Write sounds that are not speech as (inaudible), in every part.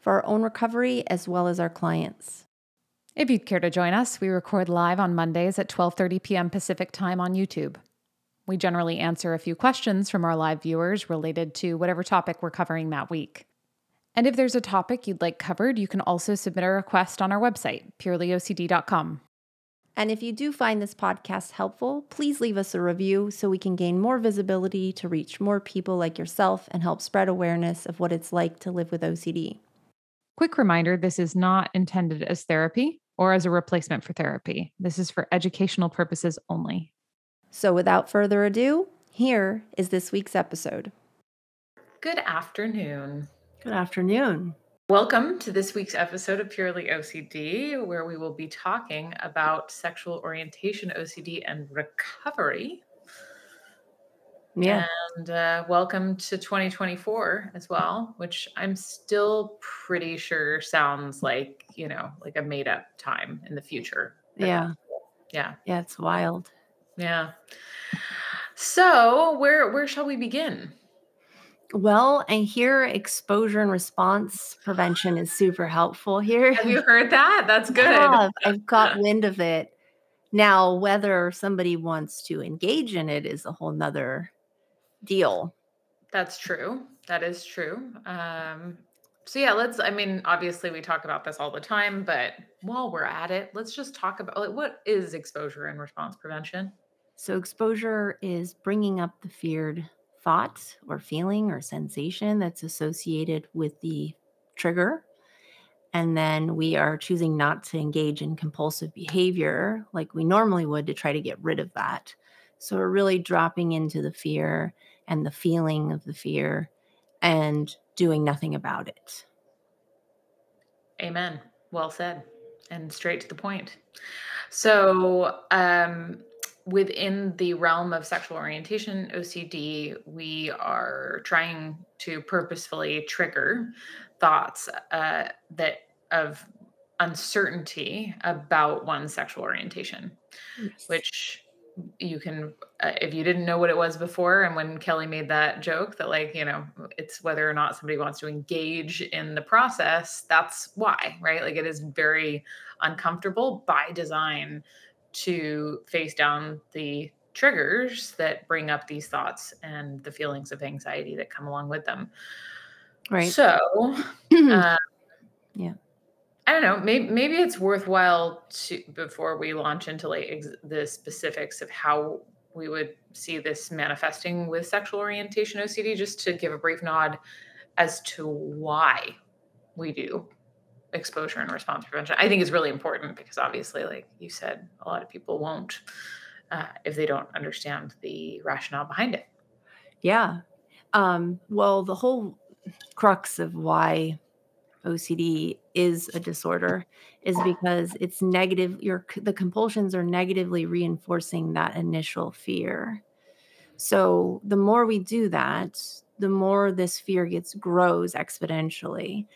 for our own recovery as well as our clients. If you'd care to join us, we record live on Mondays at 12:30 p.m. Pacific Time on YouTube. We generally answer a few questions from our live viewers related to whatever topic we're covering that week. And if there's a topic you'd like covered, you can also submit a request on our website, purelyocd.com. And if you do find this podcast helpful, please leave us a review so we can gain more visibility to reach more people like yourself and help spread awareness of what it's like to live with OCD. Quick reminder this is not intended as therapy or as a replacement for therapy. This is for educational purposes only. So, without further ado, here is this week's episode. Good afternoon. Good afternoon. Welcome to this week's episode of Purely OCD, where we will be talking about sexual orientation OCD and recovery. Yeah. And uh, welcome to 2024 as well, which I'm still pretty sure sounds like, you know, like a made up time in the future. Yeah. Yeah. Yeah, it's wild. Yeah. So, where where shall we begin? Well, and here exposure and response prevention is super helpful here. Have you heard that? That's good. Yeah, I've got (laughs) wind of it. Now, whether somebody wants to engage in it is a whole nother deal. That's true. That is true. Um, so yeah, let's. I mean, obviously, we talk about this all the time, but while we're at it, let's just talk about like, what is exposure and response prevention. So, exposure is bringing up the feared thought or feeling or sensation that's associated with the trigger. And then we are choosing not to engage in compulsive behavior like we normally would to try to get rid of that. So we're really dropping into the fear and the feeling of the fear and doing nothing about it. Amen. Well said. And straight to the point. So, um, within the realm of sexual orientation OCD, we are trying to purposefully trigger thoughts uh, that of uncertainty about one's sexual orientation, yes. which you can uh, if you didn't know what it was before and when kelley made that joke that like you know it's whether or not somebody wants to engage in the process that's why right like it is very uncomfortable by design to face down the triggers that bring up these thoughts and the feelings of anxiety that come along with them. Right. So, (clears throat) uh, yeah. I don't know. Maybe maybe it's worthwhile to before we launch into like ex- the specifics of how we would see this manifesting with sexual orientation OCD, just to give a brief nod as to why we do exposure and response prevention. I think is really important because obviously, like you said, a lot of people won't uh, if they don't understand the rationale behind it. Yeah. Um, well, the whole crux of why OCD is a disorder is because it's negative. Your the compulsions are negatively reinforcing that initial fear. So the more we do that, the more this fear gets grows exponentially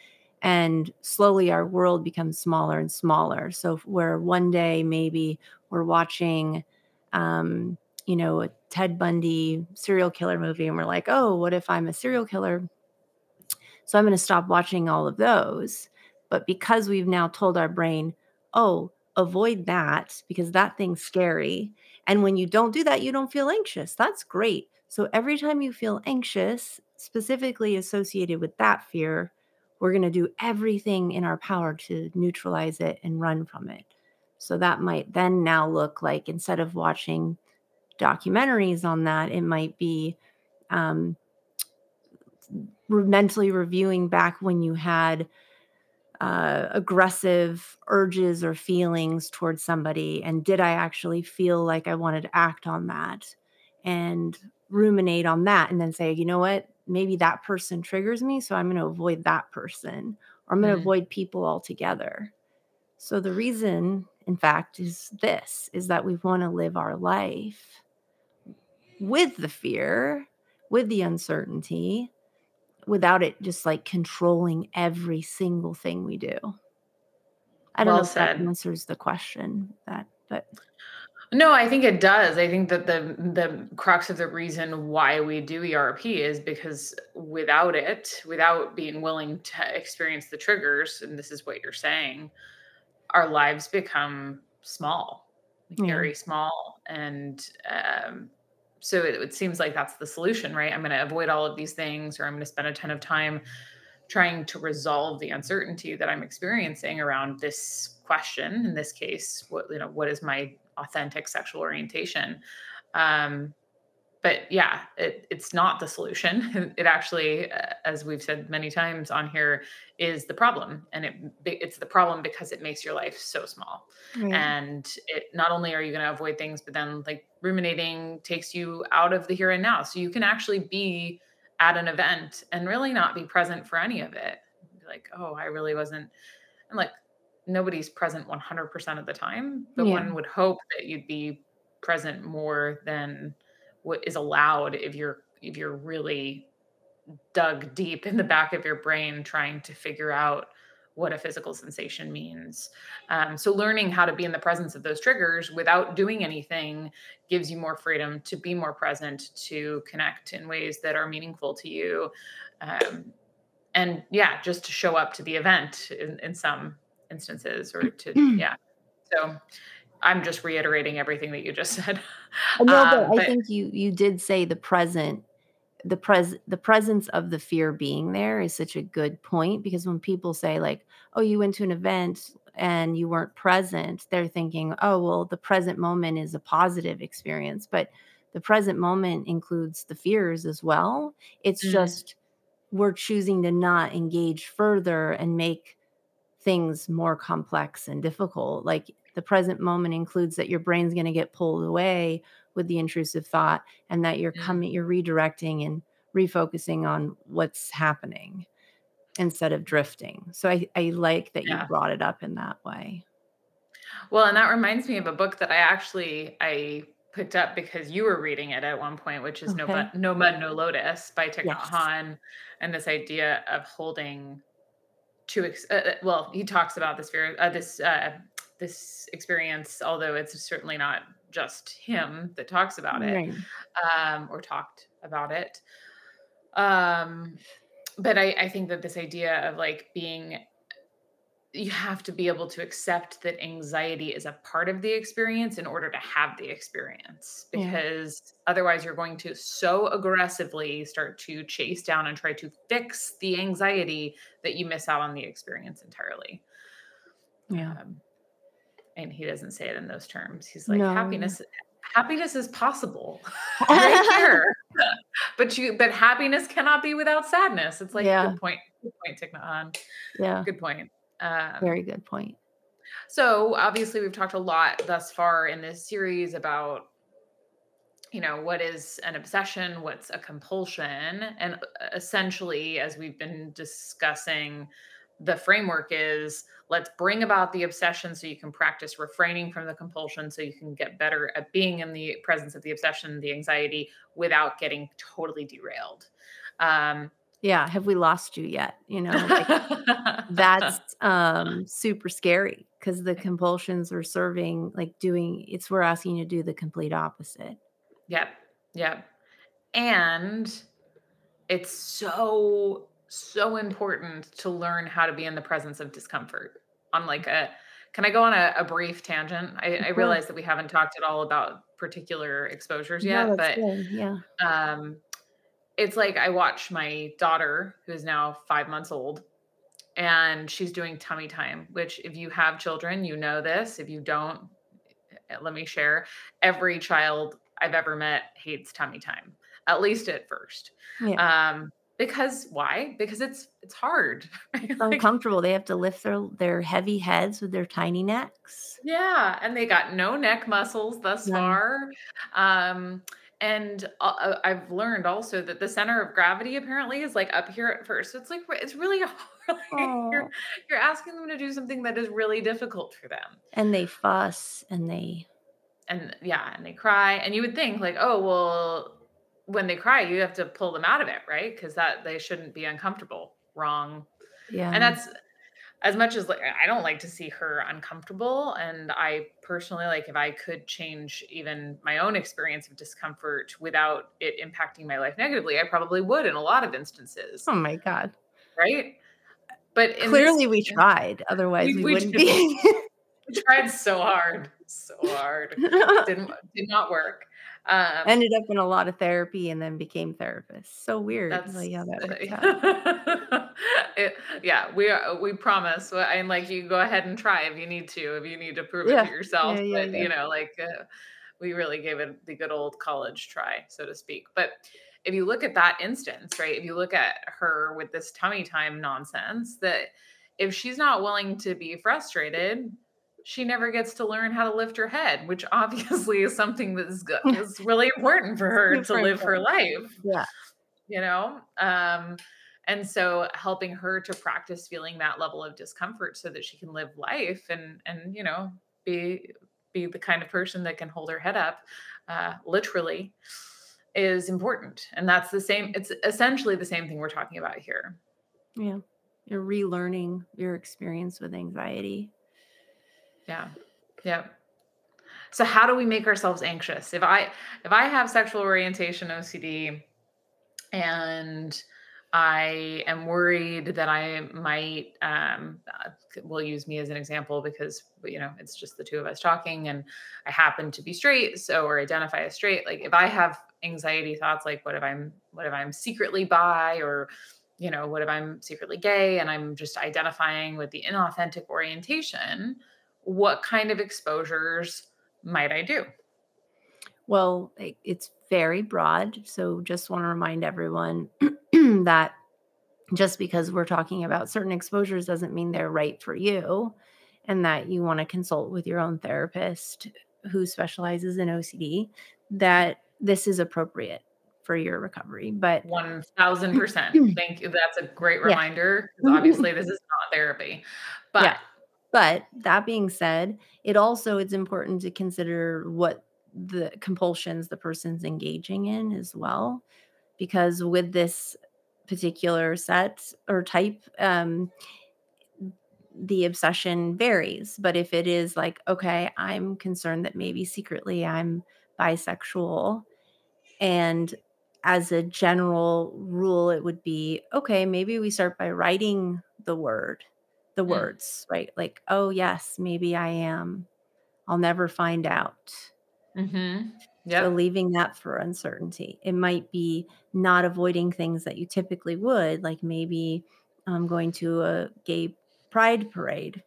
and slowly our world becomes smaller and smaller so where one day maybe we're watching um, you know a ted bundy serial killer movie and we're like oh what if i'm a serial killer so i'm going to stop watching all of those but because we've now told our brain oh avoid that because that thing's scary and when you don't do that you don't feel anxious that's great so every time you feel anxious specifically associated with that fear we're going to do everything in our power to neutralize it and run from it. So that might then now look like instead of watching documentaries on that, it might be um, mentally reviewing back when you had uh, aggressive urges or feelings towards somebody. And did I actually feel like I wanted to act on that? And ruminate on that and then say, you know what? maybe that person triggers me so i'm going to avoid that person or i'm going to mm. avoid people altogether So the reason, in fact, is this is that we want to live our life with the fear, with the uncertainty, without it just like controlling every single thing we do. I don't Well know if that answers the question that but No, I think it does. I think that the the crux of the reason why we do ERP is because without it, without being willing to experience the triggers, and this is what you're saying, our lives become small, yeah. very small. And um, so it, it seems like that's the solution, right? I'm going to avoid all of these things, or I'm going to spend a ton of time trying to resolve the uncertainty that I'm experiencing around this question. In this case, what you know, what is my authentic sexual orientation? Um, but yeah, it, it's not the solution. (laughs) It actually, uh, as we've said many times on here, is the problem, and it it's the problem because it makes your life so small. Right. And it not only are you going to avoid things, but then like ruminating takes you out of the here and now, so you can actually be at an event and really not be present for any of it. Be like, oh, I really wasn't, and like nobody's present 100% of the time, but Yeah. one would hope that you'd be present more than what is allowed if you're if you're really dug deep in the back of your brain trying to figure out what a physical sensation means. Um, so learning how to be in the presence of those triggers without doing anything gives you more freedom to be more present, to connect in ways that are meaningful to you. Um, and yeah, just to show up to the event in, in some instances or to, (clears throat) yeah. So I'm just reiterating everything that you just (laughs) said. I know, but Um, I but think you you did say the present the pres the presence of the fear being there is such a good point because when people say like, "Oh, you went to an event and you weren't present," they're thinking, "Oh, well, the present moment is a positive experience." But the present moment includes the fears as well. It's mm, just we're choosing to not engage further and make things more complex and difficult. Like the present moment includes that your brain's going to get pulled away with the intrusive thought and that you're mm, coming you're redirecting and refocusing on what's happening instead of drifting. So I I like that you brought it up in that way. Well, and that reminds me of a book that I actually I picked up because you were reading it at one point, which is No Mud, Okay. no Mud, No Lotus by Thich Nhat Yes. Hanh, and this idea of holding to ex- uh, uh, well, he talks about this fear, uh, this uh, this experience, although it's certainly not just him that talks about it Right. um, or talked about it. Um, but I, I think that this idea of like being you have to be able to accept that anxiety is a part of the experience in order to have the experience Yeah. because otherwise you're going to so aggressively start to chase down and try to fix the anxiety that you miss out on the experience entirely Yeah. um, and he doesn't say it in those terms he's like No. happiness happiness is possible (laughs) right here (laughs) but you but happiness cannot be without sadness it's like Yeah. good point good point Thich Nhat Hanh. Yeah. good point um Very good point. So obviously we've talked a lot thus far in this series about you know what is an obsession, what's a compulsion, and uh, essentially as we've been discussing the framework is let's bring about the obsession so you can practice refraining from the compulsion so you can get better at being in the presence of the obsession, the anxiety without getting totally derailed. Um Yeah, have we lost you yet? You know, like that's (laughs) um super scary because the compulsions are serving like doing it's we're asking you to do the complete opposite. Yep. Yep. And it's so, so important to learn how to be in the presence of discomfort on like a can I go on a, a brief tangent? I, I realize that we haven't talked at all about particular exposures yet, that's but good. Yeah. um, it's like I watch my daughter, who's now five months old, and she's doing tummy time, which, if you have children, you know this. If you don't, eh, let me share. Every child I've ever met hates tummy time, at least at first. Yeah. Um, because why? Because it's it's hard. (laughs) It's like uncomfortable. They have to lift their their heavy heads with their tiny necks. Yeah, and they got no neck muscles thus far. Um, and uh, uh, I've learned also that the center of gravity apparently is like up here at first. So it's like it's really (laughs) hard. you're, you're asking them to do something that is really difficult for them. And they fuss and they and yeah, and they cry. And you would think like, oh well, when they cry, you have to pull them out of it, right? Because that they shouldn't be uncomfortable. Wrong. yeah. And that's as much as like I don't like to see her uncomfortable and I personally like if I could change even my own experience of discomfort without it impacting my life negatively I probably would in a lot of instances. Oh my god. Right? But clearly this, we tried otherwise we, we wouldn't be. We tried so hard so hard. (laughs) Didn't did not work um, Ended up in a lot of therapy and then became therapist. So weird. That's like how that works out. (laughs) it, yeah, we are, we promise. And like you go ahead and try if you need to, if you need to prove yeah. it to yourself. Yeah, yeah, but you know, like uh, we really gave it the good old college try, so to speak. But if you look at that instance, right? If you look at her with this tummy time nonsense, that if she's not willing to be frustrated, she never gets to learn how to lift her head, which (laughs) obviously is something that is, (laughs) is really important for her to live her life. Yeah. You know? Um, and so helping her to practice feeling that level of discomfort so that she can live life and and you know be be the kind of person that can hold her head up uh, literally is important and that's the same it's essentially the same thing we're talking about here yeah you're relearning your experience with anxiety yeah. Yeah. So how do we make ourselves anxious? If I if I have sexual orientation OCD and I am worried that I might um will use me as an example because you know it's just the two of us talking and I happen to be straight so or identify as straight like if I have anxiety thoughts like what if I'm what if I'm secretly bi or you know what if I'm secretly gay and I'm just identifying with the inauthentic orientation what kind of exposures might I do? Well, it's very broad. So just want to remind everyone (clears throat) that just because we're talking about certain exposures doesn't mean they're right for you and that you want to consult with your own therapist who specializes in OCD that this is appropriate for your recovery. But 1000%. (clears throat) Thank you. That's a great reminder because mm-hmm. obviously this is not therapy. But yeah. But that being said, it also it's important to consider what the compulsions the person's engaging in as well. Because with this particular set or type, um, the obsession varies. But if it is like, okay, I'm concerned that maybe secretly I'm bisexual, and as a general rule, it would be okay, maybe we start by writing the word the mm. words, right? Like, oh, yes, maybe I am. I'll never find out. Mm-hmm. So leaving that for uncertainty. It might be not avoiding things that you typically would, like maybe um, going to a gay pride parade,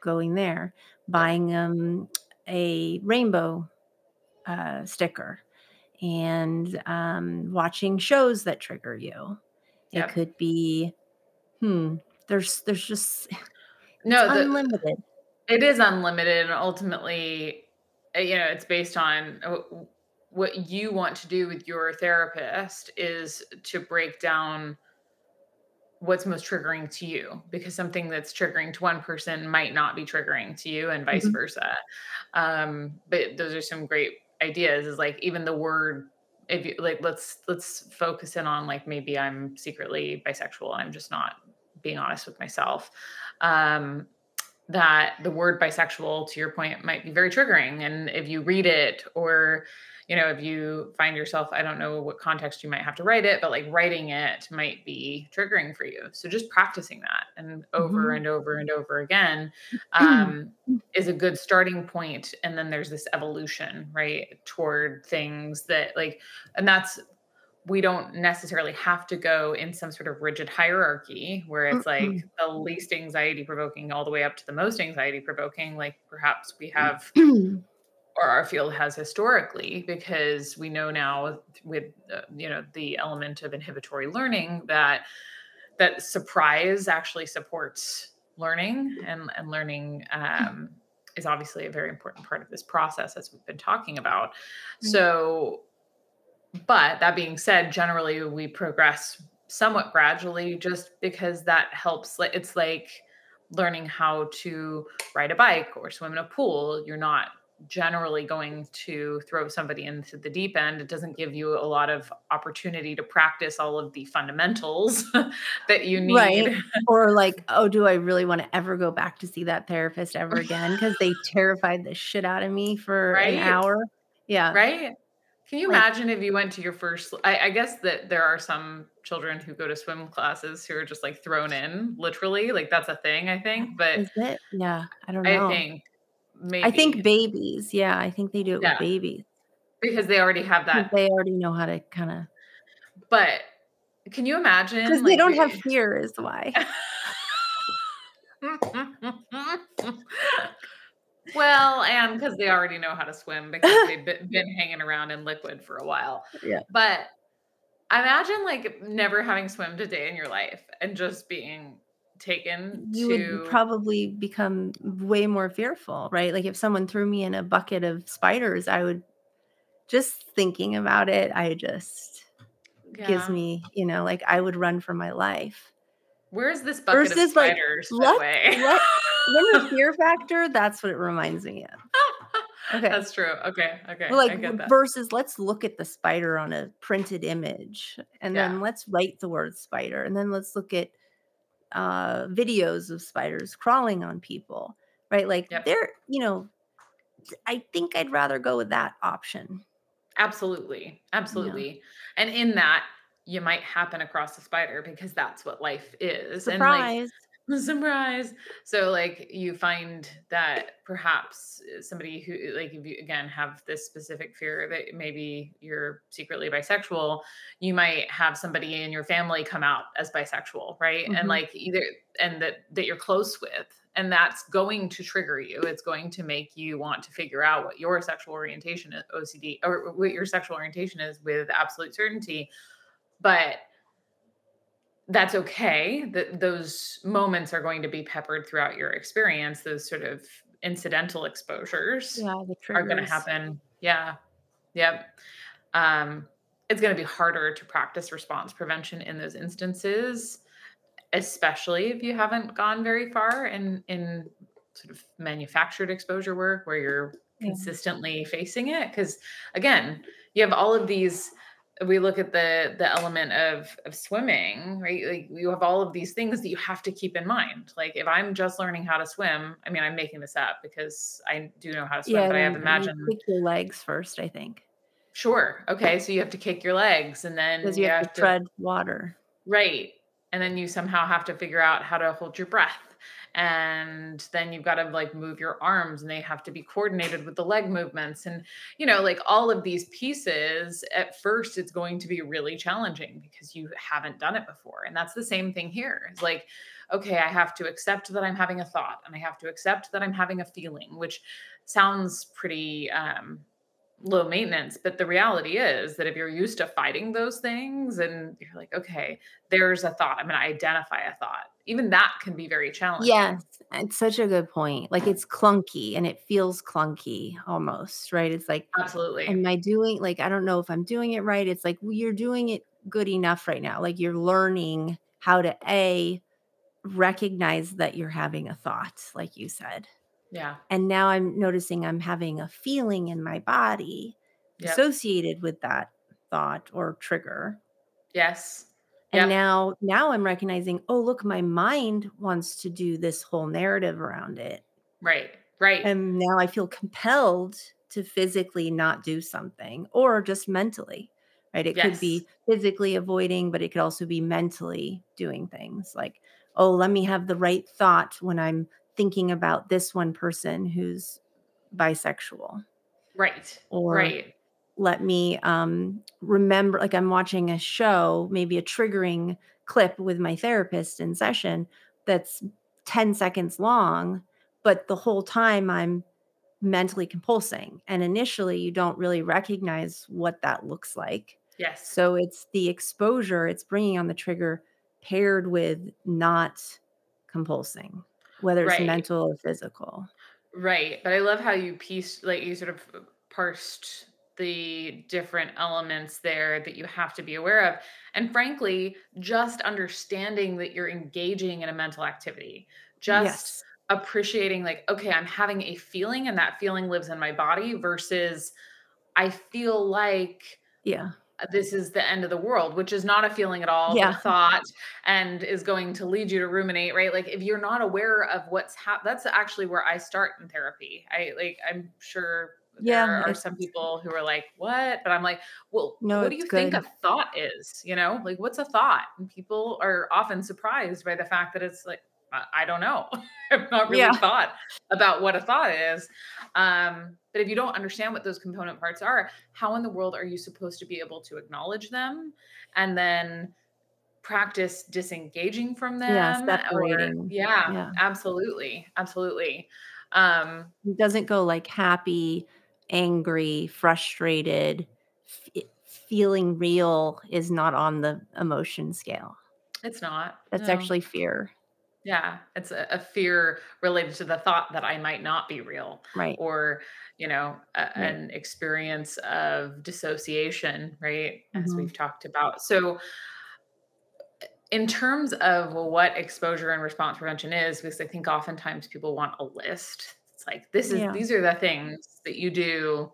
going there, buying um, a rainbow uh, sticker, and um, watching shows that trigger you. It could be, hmm, there's there's just no the, unlimited. It is unlimited, and ultimately, uh, you know, it's based on uh, what you want to do with your therapist is to break down what's most triggering to you because something that's triggering to one person might not be triggering to you and vice mm-hmm. versa um but those are some great ideas is like even the word if you like let's let's focus in on like maybe i'm secretly bisexual i'm just not being honest with myself. Um, that the word bisexual, to your point, might be very triggering. And if you read it, or you know, if you find yourself, I don't know what context you might have to write it, but like writing it might be triggering for you. So just practicing that and over mm-hmm. and over and over again (clears throat) um, is a good starting point. And then there's this evolution, right, toward things that like, and that's we don't necessarily have to go in some sort of rigid hierarchy where it's like the least anxiety provoking all the way up to the most anxiety provoking like perhaps we have (clears throat) or our field has historically because we know now with uh, you know the element of inhibitory learning that that surprise actually supports learning and and learning um, is obviously a very important part of this process as we've been talking about. So but that being said, generally we progress somewhat gradually just because that helps. It's like learning how to ride a bike or swim in a pool. You're not generally going to throw somebody into the deep end. It doesn't give you a lot of opportunity to practice all of the fundamentals (laughs) that you need. Right. Or like, oh, do I really want to ever go back to see that therapist ever again? Because they (laughs) terrified the shit out of me for right? an hour. Yeah. Right. Can you like, imagine if you went to your first? I, I, guess that there are some children who go to swim classes who are just like thrown in, literally. Like that's a thing, I think. But is it? Yeah, I don't know. I think maybe. I think babies. Yeah, I think they do it yeah. with babies because they already have that. They already know how to kind of. But can you imagine? Because like, they don't have fear, is why. (laughs) (laughs) Well, and because they already know how to swim because (laughs) they've been hanging around in liquid for a while. Yeah. But imagine like never having swum a day in your life and just being taken you to... would probably become way more fearful, right? Like if someone threw me in a bucket of spiders, I would just thinking about it, I just yeah. gives me, you know, like I would run for my life. Where's this bucket Versus, of spiders? Like, let, let, remember fear factor? That's what it reminds me of. (laughs) Okay. That's true. Okay. Okay. like versus let's look at the spider on a printed image and yeah. then let's write the word spider and then let's look at uh videos of spiders crawling on people. Right? Like yep. they're, you know, I think I'd rather go with that option. Absolutely. Absolutely. Yeah. And in that you might happen across a spider because that's what life is. Surprise. And like, (laughs) surprise so like you find that perhaps uh, somebody who like if you again have this specific fear that maybe you're secretly bisexual you might have somebody in your family come out as bisexual right? Mm-hmm. and like either and that that you're close with and that's going to trigger you. It's going to make you want to figure out what your sexual orientation is ocd or what your sexual orientation is with absolute certainty. But that's okay that those moments are going to be peppered throughout your experience those sort of incidental exposures yeah, are going to happen. Yeah. Yep. Um, it's going to be harder to practice response prevention in those instances especially if you haven't gone very far in in sort of manufactured exposure work where you're yeah. consistently facing it because again you have all of these we look at the the element of of swimming right? Like you have all of these things that you have to keep in mind. Like if i'm just learning how to swim i mean i'm making this up because i do know how to swim yeah, but i have to imagine kick your legs first i think. Sure. Okay so you have to kick your legs and then you, you, have, have to tread water. Right. And then you somehow have to figure out how to hold your breath and then you've got to like move your arms and they have to be coordinated with the leg movements and you know like all of these pieces at first it's going to be really challenging because you haven't done it before and that's the same thing here it's like okay i have to accept that i'm having a thought and i have to accept that i'm having a feeling which sounds pretty um low maintenance but the reality is that if you're used to fighting those things and you're like okay there's a thought i'm going to identify a thought even that can be very challenging yes it's such a good point like it's clunky and it feels clunky almost right it's like absolutely am i doing like i don't know if i'm doing it right it's like well, you're doing it good enough right now like you're learning how to a recognize that you're having a thought like you said yeah. And now I'm noticing I'm having a feeling in my body yep. associated with that thought or trigger. Yes. And yep. now now I'm recognizing, oh look, my mind wants to do this whole narrative around it. Right. Right. And now I feel compelled to physically not do something or just mentally. Right? It yes. could be physically avoiding, but it could also be mentally doing things like, oh, let me have the right thought when I'm thinking about this one person who's bisexual. Right. Or right. Let me um, remember, like I'm watching a show, maybe a triggering clip with my therapist in session that's 10 seconds long, but the whole time I'm mentally compulsing. And initially, you don't really recognize what that looks like. Yes. So it's the exposure, it's bringing on the trigger paired with not compulsing whether it's right. mental or physical. Right. But I love how you piece like, you sort of parsed the different elements there that you have to be aware of. And frankly, just understanding that you're engaging in a mental activity, just Yes. appreciating, like, okay, I'm having a feeling and that feeling lives in my body versus I feel like Yeah. this is the end of the world, which is not a feeling at all, Yeah. thought and is going to lead you to ruminate, right? Like if you're not aware of what's hap that's actually where I start in therapy. I like I'm sure there Yeah, are some people who are like, "What?" But I'm like, "Well, No, what do you think a thought is?" You know? Like what's a thought? And people are often surprised by the fact that it's like, I, I don't know. (laughs) I've not really Yeah. thought about what a thought is. Um, but if you don't understand what those component parts are, how in the world are you supposed to be able to acknowledge them and then practice disengaging from Yeah, them or yeah, Yeah. absolutely. Absolutely. Um, It doesn't go like happy, angry, frustrated. F feeling real is not on the emotion scale. it's not. That's No. actually fear. Yeah, it's a, a fear related to the thought that I might not be real Right, or, you know, a, right. an experience of dissociation, right? As Mhm. we've talked about. So, in terms of what exposure and response prevention is, because I think oftentimes people want a list. It's like this is Yeah. these are the things that you do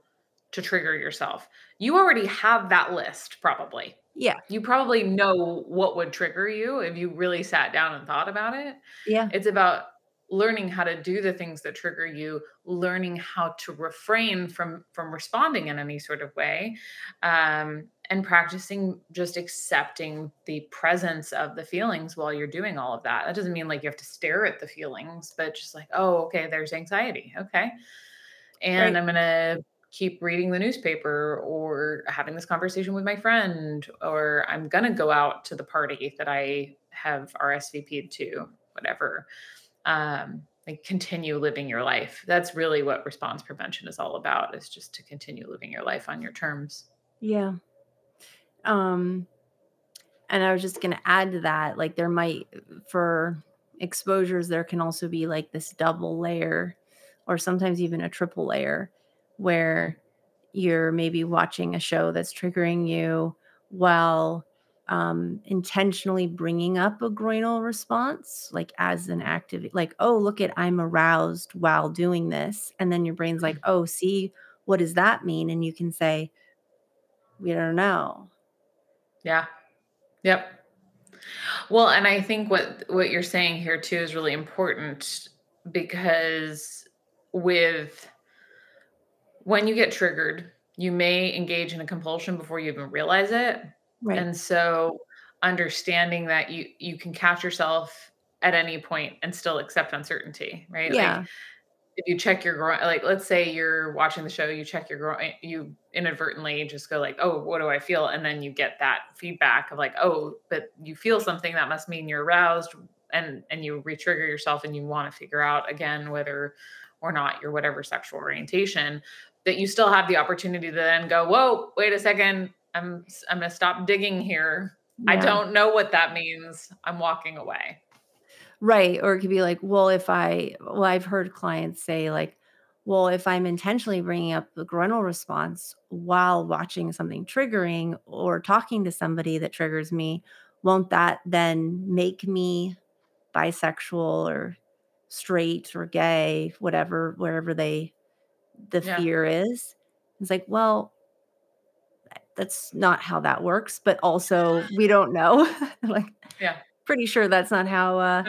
to trigger yourself. You already have that list, probably. Yeah, You probably know what would trigger you if you really sat down and thought about it. yeah, It's about learning how to do the things that trigger you, learning how to refrain from from responding in any sort of way, um, and practicing just accepting the presence of the feelings while you're doing all of that. That doesn't mean like you have to stare at the feelings, but just like, oh, okay, there's anxiety. Okay. And right. I'm gonna keep reading the newspaper or having this conversation with my friend, or I'm gonna go out to the party that I have RSVP'd to, whatever um, like continue living your life. That's really what response prevention is all about is just to continue living your life on your terms. Yeah. Um, and I was just gonna add to that, like there might for exposures, there can also be like this double layer or sometimes even a triple layer where you're maybe watching a show that's triggering you while um, intentionally bringing up a groinal response, like as an active, like, oh, look at I'm aroused while doing this. And then your brain's like, oh, see, what does that mean? And you can say, we don't know. Yeah. Yep. Well, and I think what what you're saying here too is really important because with when you get triggered, you may engage in a compulsion before you even realize it. Right. And so understanding that you you can catch yourself at any point and still accept uncertainty, right? Like Yeah. If you check your groin like let's say you're watching the show you check your groin eh, you inadvertently just go like oh what do i feel? and then you get that feedback of like oh but you feel something that must mean you're aroused and and you re-trigger yourself and you want to figure out again whether or not your whatever sexual orientation that you still have the opportunity to then go whoa wait a second i'm i'm going to stop digging here. I don't know what that means. I'm walking away Right. Or it could be like, well, if I, well, I've heard clients say, like, well, if I'm intentionally bringing up the groinal response while watching something triggering or talking to somebody that triggers me, won't that then make me bisexual or straight or gay, whatever, wherever they, the yeah fear is? It's like, well, that's not how that works. But (laughs) also, we don't know. (laughs) like, yeah pretty sure that's not how uh,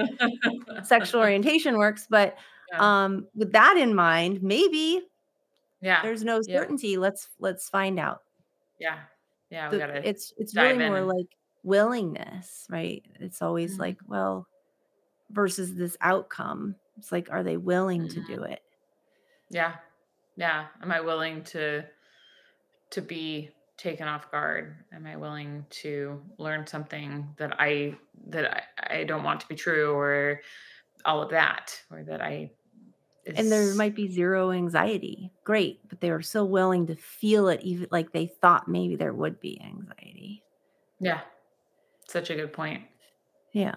sexual (laughs) orientation works. But yeah um, with that in mind, maybe yeah there's no yeah certainty. Let's let's find out. Yeah. Yeah, we gotta it's it's really more and like willingness, right? It's always Mhm, like, well, versus this outcome. It's like, are they willing to mhm. do it? Yeah. Yeah. Am I willing to to be taken off guard? Am I willing to learn something that I that I, I don't want to be true or all of that or that I And there might be zero anxiety. Great, but they were so willing to feel it, even like they thought maybe there would be anxiety. yeah, such a good point. Yeah.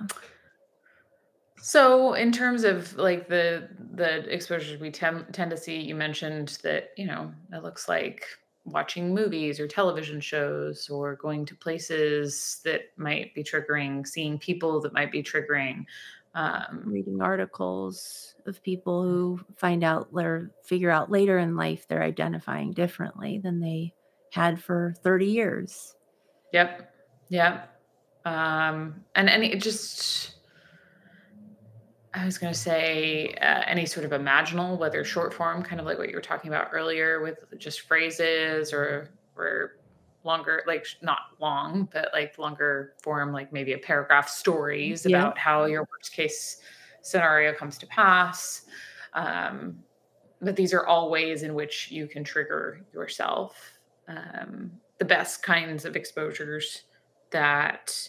So in terms of like the the exposures we tend tend to see, you mentioned that, you know, it looks like watching movies or television shows or going to places that might be triggering, seeing people that might be triggering. Um, reading articles of people who find out or figure out later in life they're identifying differently than they had for 30 years. Yep. Yep. Um, and and it just I was going to say uh, any sort of imaginal, whether short form, kind of like what you were talking about earlier with just phrases or or longer, like not long, but like longer form, like maybe a paragraph stories yeah. about how your worst case scenario comes to pass. Um, but these are all ways in which you can trigger yourself. Um, the best kinds of exposures that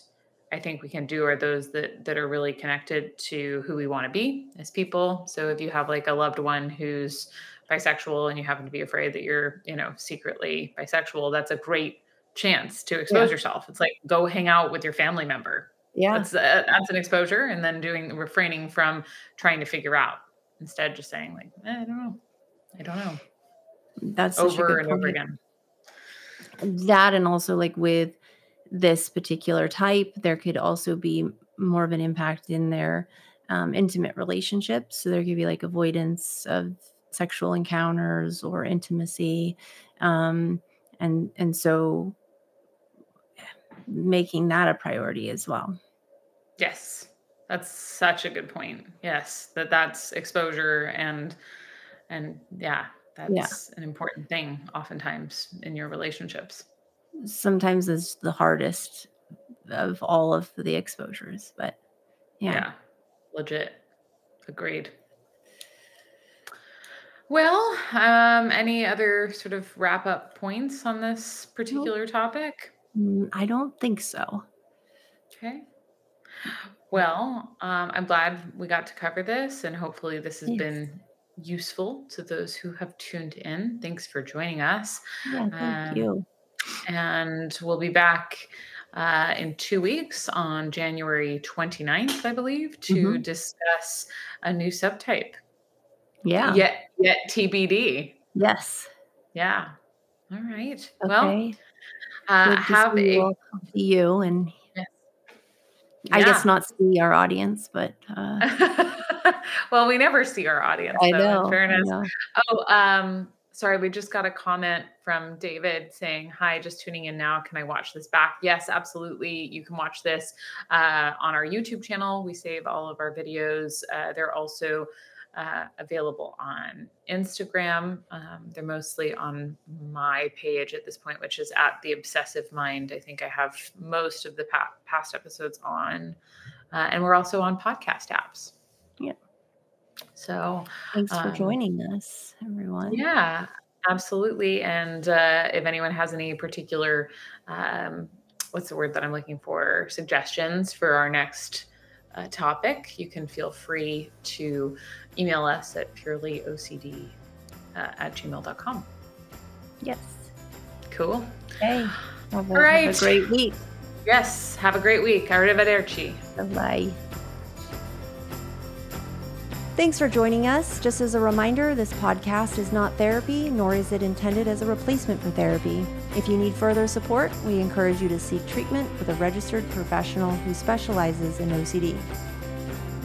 I think we can do are those that that are really connected to who we want to be as people. So if you have like a loved one who's bisexual and you happen to be afraid that you're, you know, secretly bisexual, that's a great chance to expose yeah. yourself. It's like go hang out with your family member. Yeah. That's a, that's an exposure and then doing refraining from trying to figure out instead just saying like, eh, I don't know. I don't know. That's over and point. over again. That and also like with this particular type, there could also be more of an impact in their um, intimate relationships. So there could be like avoidance of sexual encounters or intimacy, um, and and so making that a priority as well. Yes, that's such a good point. Yes, that that's exposure and and yeah, that's yeah. an important thing oftentimes in your relationships sometimes is the hardest of all of the exposures. But yeah. yeah legit. Agreed. Well, um, any other sort of wrap up points on this particular nope. topic? Mm, I don't think so. Okay. Well, um, I'm glad we got to cover this, and hopefully, this has been useful to those who have tuned in. Thanks for joining us. Yeah, thank um, you. And we'll be back uh, in two weeks on January 29th, I believe, to mm-hmm. discuss a new subtype. Yeah. Yet, yet TBD. Yes. Yeah. All right. Okay. Well, uh, have a you and yes. I yeah. guess not see our audience, but uh... (laughs) well, we never see our audience. I though, know. fairness. I know. Oh, um, sorry, we just got a comment from David saying, Hi, just tuning in now. Can I watch this back? Yes, absolutely. You can watch this uh, on our YouTube channel. We save all of our videos. Uh, they're also uh, available on Instagram. Um, they're mostly on my page at this point, which is at The Obsessive Mind. I think I have most of the pa- past episodes on. Uh, and we're also on podcast apps. So thanks for um, joining us, everyone. Yeah, absolutely. And uh, if anyone has any particular, um, what's the word that I'm looking for, suggestions for our next uh, topic, you can feel free to email us at purelyocd uh, at gmail.com. Yes. Cool. Hey. All right. Have a great week. Yes. Have a great week. Arrivederci. Bye bye. Thanks for joining us. Just as a reminder, this podcast is not therapy, nor is it intended as a replacement for therapy. If you need further support, we encourage you to seek treatment with a registered professional who specializes in OCD.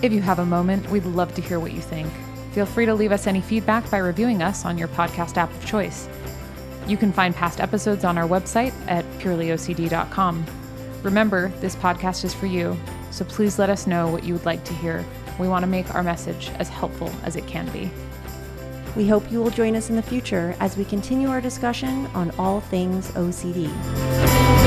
If you have a moment, we'd love to hear what you think. Feel free to leave us any feedback by reviewing us on your podcast app of choice. You can find past episodes on our website at purelyocd.com. Remember, this podcast is for you, so please let us know what you would like to hear we want to make our message as helpful as it can be. We hope you will join us in the future as we continue our discussion on all things OCD.